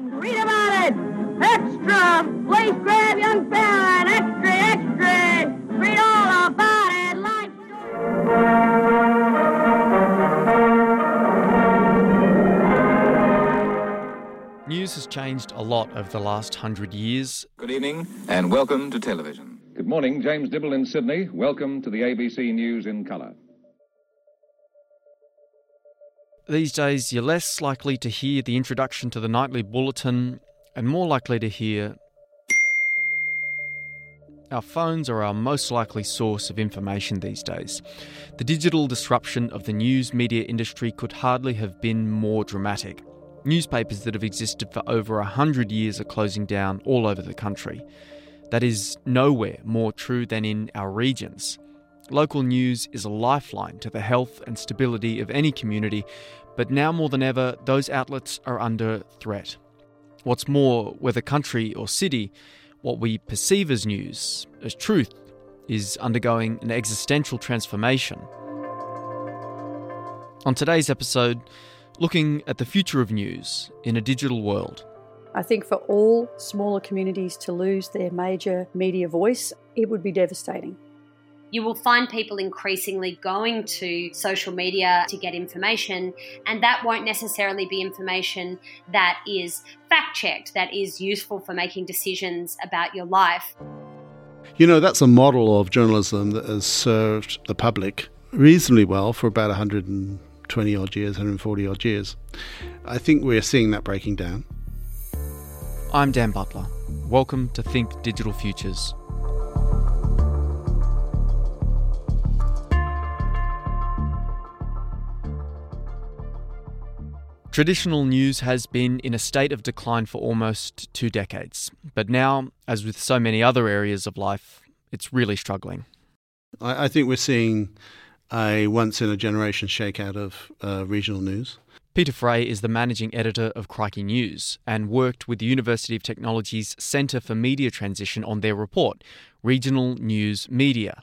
Read about it! Extra! Please grab young Baron! Extra, extra! Read all about it! Life News has changed a lot over the last hundred years. Good evening and welcome to television. Good morning, James Dibble in Sydney. Welcome to the ABC News in Colour. These days, you're less likely to hear the introduction to the nightly bulletin and more likely to hear. Our phones are our most likely source of information these days. The digital disruption of the news media industry could hardly have been more dramatic. Newspapers that have existed for over a hundred years are closing down all over the country. That is nowhere more true than in our regions. Local news is a lifeline to the health and stability of any community, but now more than ever, those outlets are under threat. What's more, whether country or city, what we perceive as news, as truth, is undergoing an existential transformation. On today's episode, looking at the future of news in a digital world. I think for all smaller communities to lose their major media voice, it would be devastating. You will find people increasingly going to social media to get information, and that won't necessarily be information that is fact checked, that is useful for making decisions about your life. You know, that's a model of journalism that has served the public reasonably well for about 100 20 odd years, 140 odd years. I think we're seeing that breaking down. I'm Dan Butler. Welcome to Think Digital Futures. Traditional news has been in a state of decline for almost two decades, but now, as with so many other areas of life, it's really struggling. I, I think we're seeing a once in a generation shakeout of uh, regional news. Peter Fray is the managing editor of Crikey News and worked with the University of Technology's Centre for Media Transition on their report, Regional News Media.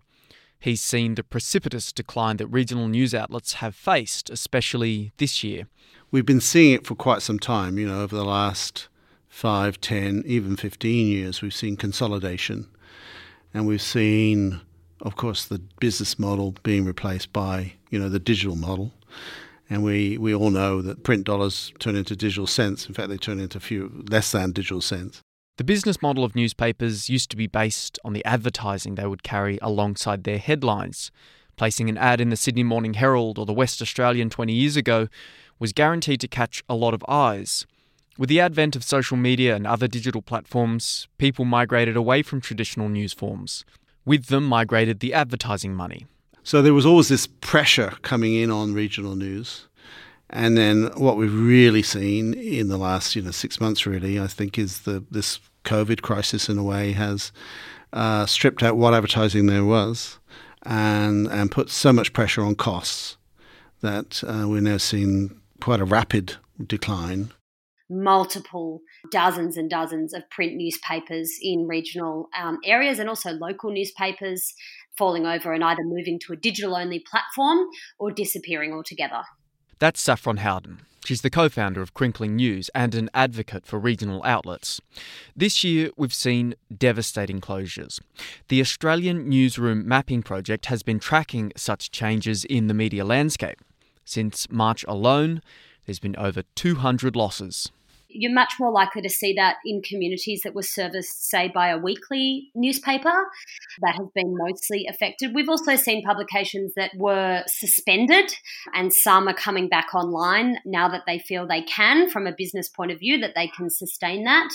He's seen the precipitous decline that regional news outlets have faced, especially this year. We've been seeing it for quite some time, you know, over the last five, ten, even 15 years, we've seen consolidation. And we've seen of course, the business model being replaced by you know the digital model, and we we all know that print dollars turn into digital cents. In fact, they turn into few less than digital cents. The business model of newspapers used to be based on the advertising they would carry alongside their headlines. Placing an ad in the Sydney Morning Herald or the West Australian 20 years ago was guaranteed to catch a lot of eyes. With the advent of social media and other digital platforms, people migrated away from traditional news forms. With them migrated the advertising money. So there was always this pressure coming in on regional news. And then what we've really seen in the last, you know, six months really, I think, is the this COVID crisis in a way has uh, stripped out what advertising there was and and put so much pressure on costs that uh, we're now seeing quite a rapid decline multiple dozens and dozens of print newspapers in regional um, areas and also local newspapers falling over and either moving to a digital only platform or disappearing altogether. That's Saffron Howden. She's the co founder of Crinkling News and an advocate for regional outlets. This year, we've seen devastating closures. The Australian Newsroom Mapping Project has been tracking such changes in the media landscape. Since March alone, there's been over 200 losses you're much more likely to see that in communities that were serviced, say, by a weekly newspaper that has been mostly affected. We've also seen publications that were suspended, and some are coming back online now that they feel they can, from a business point of view, that they can sustain that.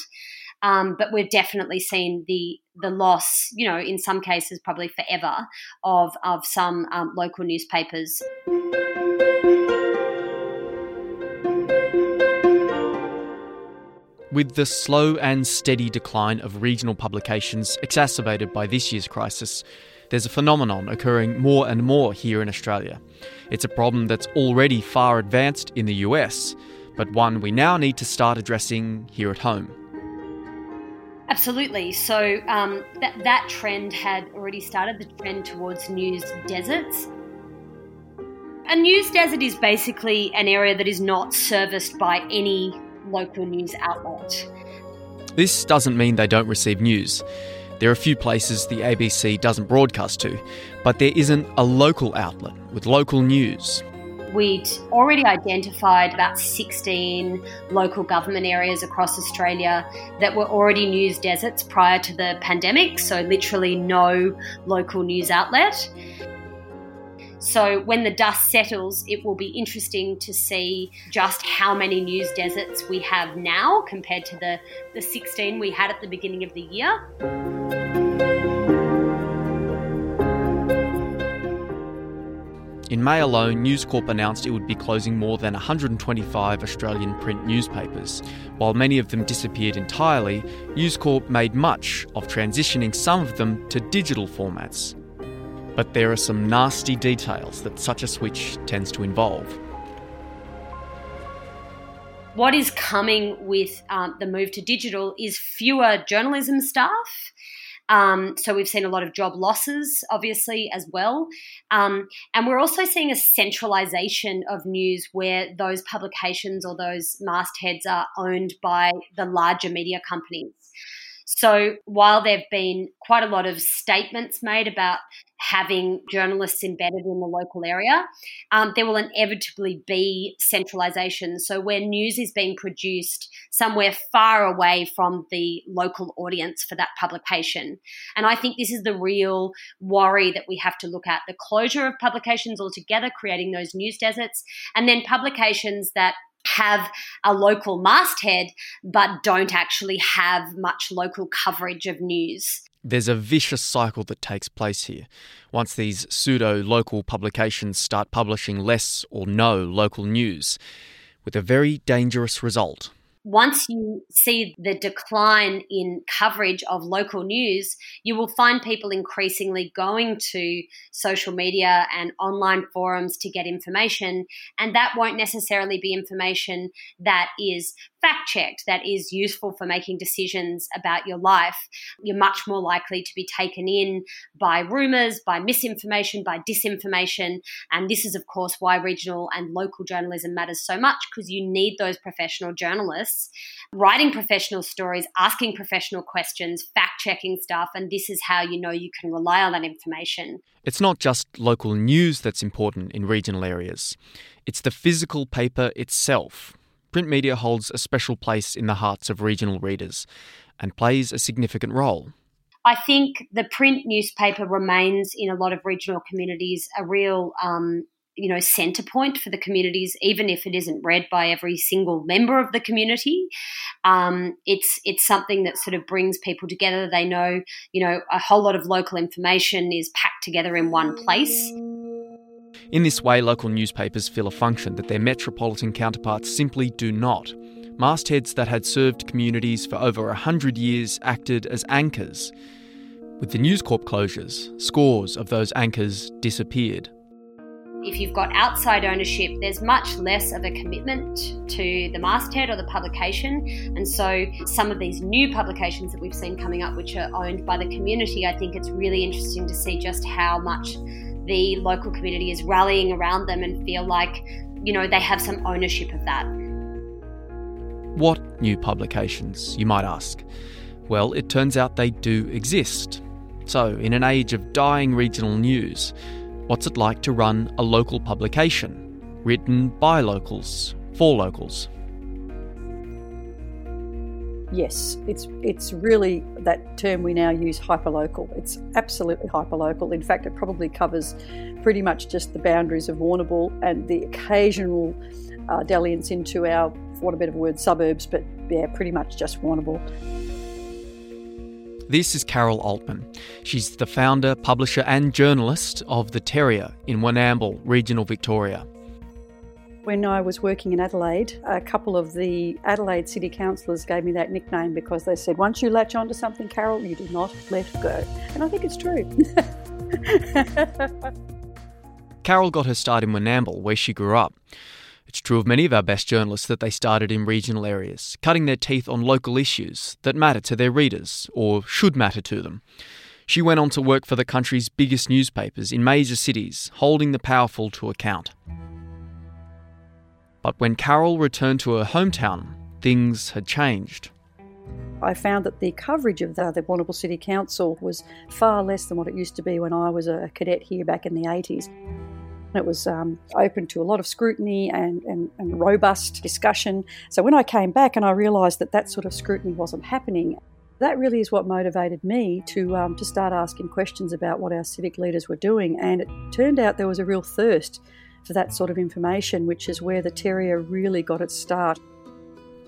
Um, but we've definitely seen the the loss, you know, in some cases probably forever, of of some um, local newspapers. With the slow and steady decline of regional publications exacerbated by this year's crisis, there's a phenomenon occurring more and more here in Australia. It's a problem that's already far advanced in the US, but one we now need to start addressing here at home. Absolutely. So um, that that trend had already started. The trend towards news deserts. A news desert is basically an area that is not serviced by any local news outlet. This doesn't mean they don't receive news. There are a few places the ABC doesn't broadcast to, but there isn't a local outlet with local news. We'd already identified about 16 local government areas across Australia that were already news deserts prior to the pandemic, so literally no local news outlet. So when the dust settles, it will be interesting to see just how many news deserts we have now compared to the, the 16 we had at the beginning of the year. In May alone, News Corp announced it would be closing more than 125 Australian print newspapers. While many of them disappeared entirely, News Corp made much of transitioning some of them to digital formats. But there are some nasty details that such a switch tends to involve. What is coming with um, the move to digital is fewer journalism staff. Um, so we've seen a lot of job losses, obviously, as well. Um, and we're also seeing a centralization of news where those publications or those mastheads are owned by the larger media companies. So while there have been quite a lot of statements made about having journalists embedded in the local area, um, there will inevitably be centralisation. So where news is being produced somewhere far away from the local audience for that publication. And I think this is the real worry that we have to look at the closure of publications altogether, creating those news deserts, and then publications that have a local masthead but don't actually have much local coverage of news. There's a vicious cycle that takes place here. Once these pseudo local publications start publishing less or no local news, with a very dangerous result once you see the decline in coverage of local news, you will find people increasingly going to social media and online forums to get information. And that won't necessarily be information that is fact checked, that is useful for making decisions about your life. You're much more likely to be taken in by rumours, by misinformation, by disinformation. And this is, of course, why regional and local journalism matters so much because you need those professional journalists writing professional stories, asking professional questions, fact checking stuff, and this is how you know you can rely on that information. It's not just local news that's important in regional areas, it's the physical paper itself. Print media holds a special place in the hearts of regional readers and plays a significant role. I think the print newspaper remains in a lot of regional communities a real um, you know center point for the communities even if it isn't read by every single member of the community. Um, it's it's something that sort of brings people together. They know you know a whole lot of local information is packed together in one place in this way local newspapers fill a function that their metropolitan counterparts simply do not mastheads that had served communities for over a 100 years acted as anchors with the News Corp closures, scores of those anchors disappeared. If you've got outside ownership, there's much less of a commitment to the masthead or the publication. And so, some of these new publications that we've seen coming up, which are owned by the community, I think it's really interesting to see just how much the local community is rallying around them and feel like, you know, they have some ownership of that. What new publications, you might ask? Well, it turns out they do exist. So, in an age of dying regional news, What's it like to run a local publication, written by locals, for locals? Yes, it's it's really that term we now use hyperlocal. It's absolutely hyperlocal. In fact, it probably covers pretty much just the boundaries of Warrnambool and the occasional uh, dalliance into our, for want of a better word, suburbs, but yeah, pretty much just Warrnambool. This is Carol Altmann. She's the founder, publisher, and journalist of The Terrier in Warrnambool, regional Victoria. When I was working in Adelaide, a couple of the Adelaide city councillors gave me that nickname because they said, once you latch onto something, Carol, you do not let go. And I think it's true. Carol got her start in Warrnambool, where she grew up. It's true of many of our best journalists that they started in regional areas, cutting their teeth on local issues that matter to their readers, or should matter to them. She went on to work for the country's biggest newspapers in major cities, holding the powerful to account. But when Carol returned to her hometown, things had changed. I found that the coverage of the, the Warrnambool City Council was far less than what it used to be when I was a cadet here back in the 80s. It was um, open to a lot of scrutiny and, and, and robust discussion. So when I came back and I realised that that sort of scrutiny wasn't happening, that really is what motivated me to um, to start asking questions about what our civic leaders were doing. And it turned out there was a real thirst for that sort of information, which is where the Terrier really got its start.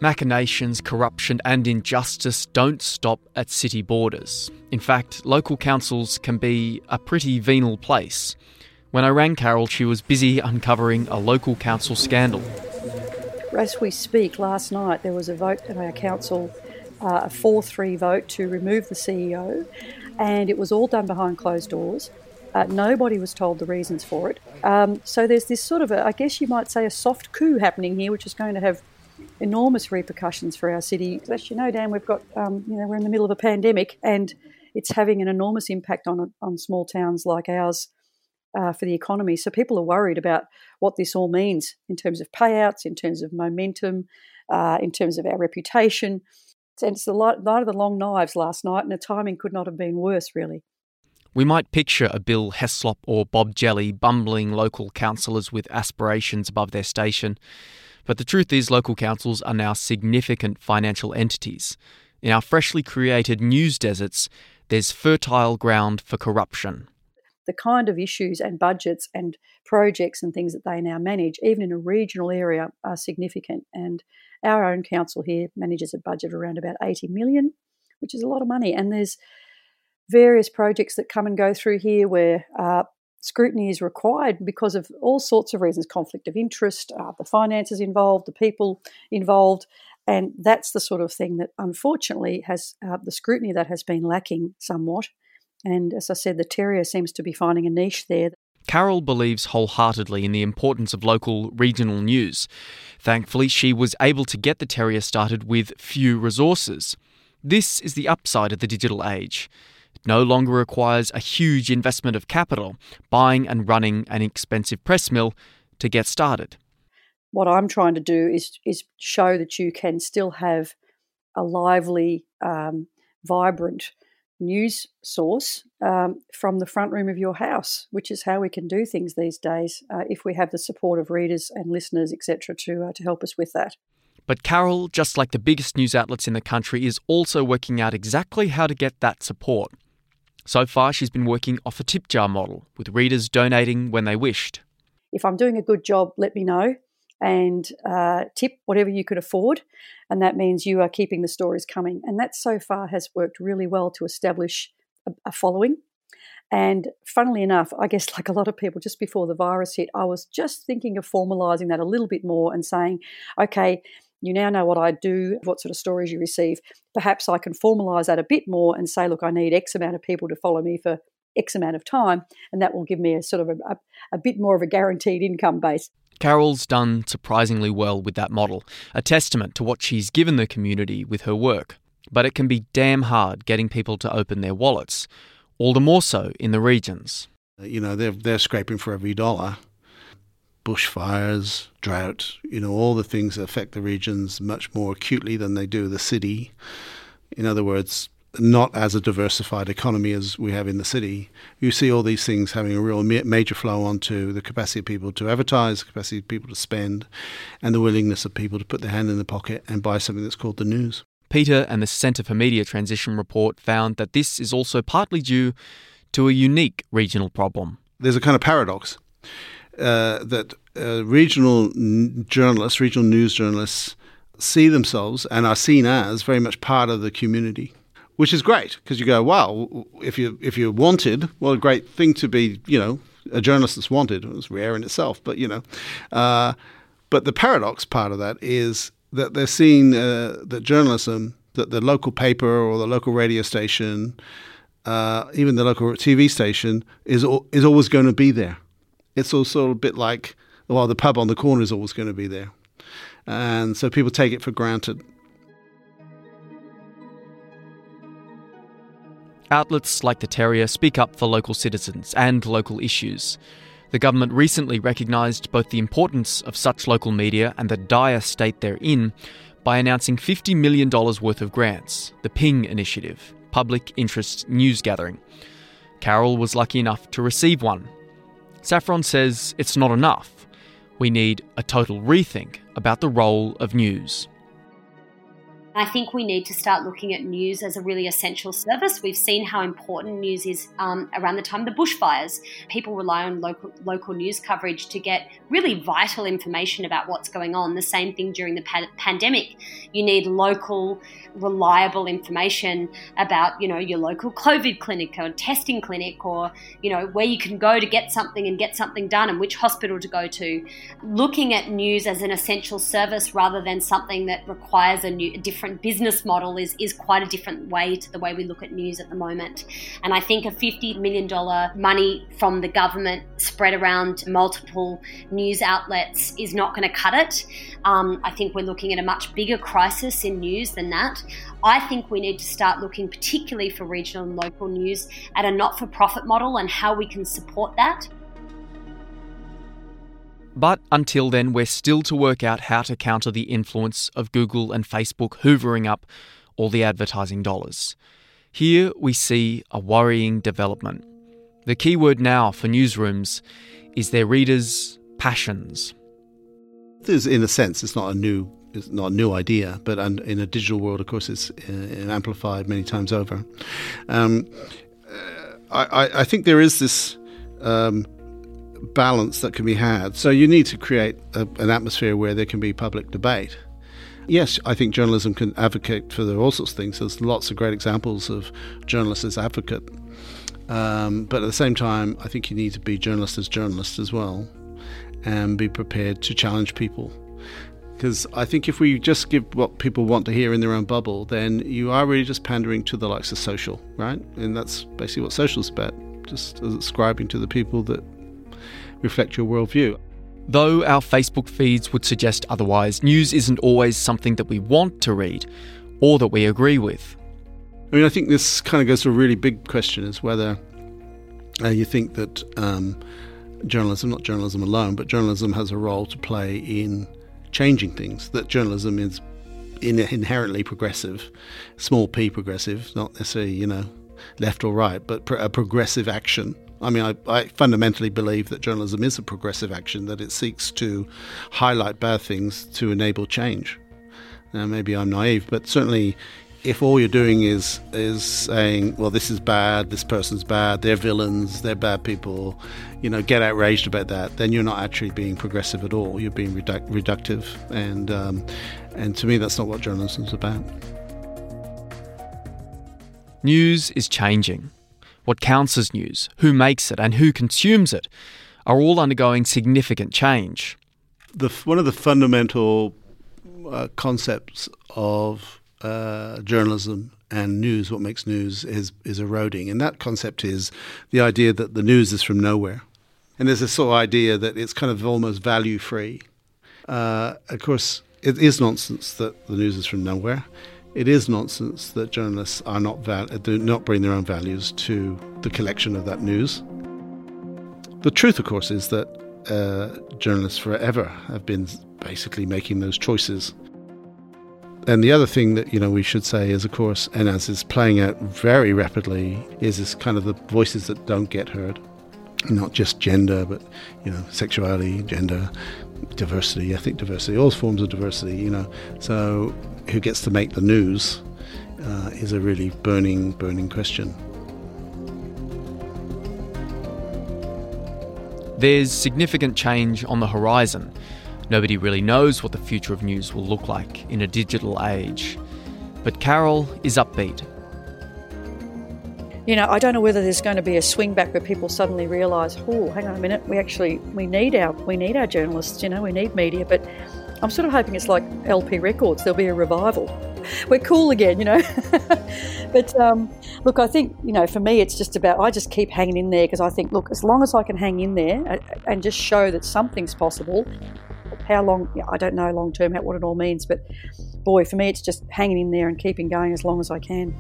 Machinations, corruption, and injustice don't stop at city borders. In fact, local councils can be a pretty venal place. When I rang Carol, she was busy uncovering a local council scandal. As we speak, last night there was a vote at our council, uh, a 4 3 vote to remove the CEO, and it was all done behind closed doors. Uh, nobody was told the reasons for it. Um, so there's this sort of, a, I guess you might say, a soft coup happening here, which is going to have enormous repercussions for our city. As you know, Dan, we've got, um, you know, we're in the middle of a pandemic, and it's having an enormous impact on on small towns like ours uh, for the economy. So people are worried about what this all means in terms of payouts, in terms of momentum, uh, in terms of our reputation. And it's the light, light of the long knives last night, and the timing could not have been worse, really. We might picture a Bill Heslop or Bob Jelly bumbling local councillors with aspirations above their station. But the truth is, local councils are now significant financial entities. In our freshly created news deserts, there's fertile ground for corruption the kind of issues and budgets and projects and things that they now manage, even in a regional area, are significant. And our own council here manages a budget around about 80 million, which is a lot of money. And there's various projects that come and go through here where uh, scrutiny is required because of all sorts of reasons conflict of interest, uh, the finances involved, the people involved. And that's the sort of thing that unfortunately has uh, the scrutiny that has been lacking somewhat. And as I said, the terrier seems to be finding a niche there. Carol believes wholeheartedly in the importance of local regional news. Thankfully, she was able to get the terrier started with few resources. This is the upside of the digital age. No longer requires a huge investment of capital, buying and running an expensive press mill to get started. What I'm trying to do is, is show that you can still have a lively, um, vibrant news source um, from the front room of your house, which is how we can do things these days uh, if we have the support of readers and listeners, etc., to uh, to help us with that. But Carol, just like the biggest news outlets in the country, is also working out exactly how to get that support. So far, she's been working off a tip jar model, with readers donating when they wished. If I'm doing a good job, let me know and uh, tip whatever you could afford. And that means you are keeping the stories coming. And that so far has worked really well to establish a, a following. And funnily enough, I guess like a lot of people, just before the virus hit, I was just thinking of formalizing that a little bit more and saying, okay, you now know what I do, what sort of stories you receive. Perhaps I can formalize that a bit more and say, look, I need X amount of people to follow me for X amount of time, and that will give me a sort of a, a, a bit more of a guaranteed income base. Carol's done surprisingly well with that model, a testament to what she's given the community with her work. But it can be damn hard getting people to open their wallets, all the more so in the regions. You know, they're, they're scraping for every dollar. Bushfires, drought, you know, all the things that affect the regions much more acutely than they do the city. In other words, not as a diversified economy as we have in the city, you see all these things having a real major flow onto the capacity of people to advertise, the capacity of people to spend, and the willingness of people to put their hand in the pocket and buy something that's called the news. Peter and the Centre for Media Transition report found that this is also partly due to a unique regional problem. There's a kind of paradox uh, that uh, regional n- journalists, regional news journalists, see themselves and are seen as very much part of the community which is great because you go, wow, if you if you're wanted, well, a great thing to be, you know, a journalist that's wanted. It's rare in itself, but you know, uh, but the paradox part of that is that they're seeing uh, that journalism, that the local paper or the local radio station, uh, even the local TV station, is is always going to be there. It's also a bit like, well, the pub on the corner is always going to be there, and so people take it for granted. Outlets like the Terrier speak up for local citizens and local issues. The government recently recognised both the importance of such local media and the dire state they're in by announcing $50 million worth of grants, the PING initiative, Public Interest News Gathering. Carol was lucky enough to receive one. Saffron says it's not enough. We need a total rethink about the role of news. I think we need to start looking at news as a really essential service. We've seen how important news is um, around the time of the bushfires. People rely on local local news coverage to get really vital information about what's going on. The same thing during the pa- pandemic. You need local, reliable information about you know your local COVID clinic or testing clinic or you know where you can go to get something and get something done and which hospital to go to. Looking at news as an essential service rather than something that requires a new a different different business model is, is quite a different way to the way we look at news at the moment. And I think a $50 million money from the government spread around multiple news outlets is not going to cut it. Um, I think we're looking at a much bigger crisis in news than that. I think we need to start looking, particularly for regional and local news, at a not for profit model and how we can support that. But until then, we're still to work out how to counter the influence of Google and Facebook hoovering up all the advertising dollars. Here we see a worrying development. The key word now for newsrooms is their readers' passions. There's, in a sense, it's not a new it's not a new idea, but in a digital world, of course, it's uh, amplified many times over. Um, I, I, think there is this um, balance that can be had. So you need to create a, an atmosphere where there can be public debate. Yes, I think journalism can advocate for all sorts of things. There's lots of great examples of journalists as advocate. Um, but at the same time, I think you need to be journalist as journalist as well and be prepared to challenge people. Because I think if we just give what people want to hear in their own bubble, then you are really just pandering to the likes of social, right? And that's basically what social is about, just ascribing to the people that reflect your worldview. Though our Facebook feeds would suggest otherwise, news isn't always something that we want to read or that we agree with. I mean, I think this kind of goes to a really big question is whether uh, you think that um, journalism, not journalism alone, but journalism has a role to play in changing things, that journalism is in inherently progressive, small p progressive, not necessarily, you know, left or right, but a progressive action I mean, I, I, fundamentally believe that journalism is a progressive action, that it seeks to highlight bad things to enable change. Now, maybe I'm naive, but certainly if all you're doing is is saying, well, this is bad, this person's bad, they're villains, they're bad people, you know, get outraged about that, then you're not actually being progressive at all. You're being redu- reductive, and um, and to me, that's not what journalism's about. News is changing what counts as news, who makes it, and who consumes it are all undergoing significant change. The, one of the fundamental uh, concepts of uh, journalism and news, what makes news, is, is eroding. And that concept is the idea that the news is from nowhere. And there's this sort of idea that it's kind of almost value free. Uh, of course, it is nonsense that the news is from nowhere it is nonsense that journalists are not val- do not bring their own values to the collection of that news. The truth, of course, is that uh, journalists forever have been basically making those choices. And the other thing that you know we should say is, of course, and as is playing out very rapidly, is this kind of the voices that don't get heard, not just gender, but you know, sexuality, gender, diversity, ethnic diversity, all forms of diversity. You know, so who gets to make the news uh, is a really burning, burning question. There's significant change on the horizon. Nobody really knows what the future of news will look like in a digital age. But Carol is upbeat. You know, I don't know whether there's going to be a swing back where people suddenly realise, oh, hang on a minute, we actually we need our we need our journalists. You know, we need media, but I'm sort of hoping it's like LP Records, there'll be a revival. We're cool again, you know. but um, look, I think, you know, for me, it's just about, I just keep hanging in there because I think, look, as long as I can hang in there and just show that something's possible, how long, I don't know long term what it all means, but boy, for me, it's just hanging in there and keeping going as long as I can.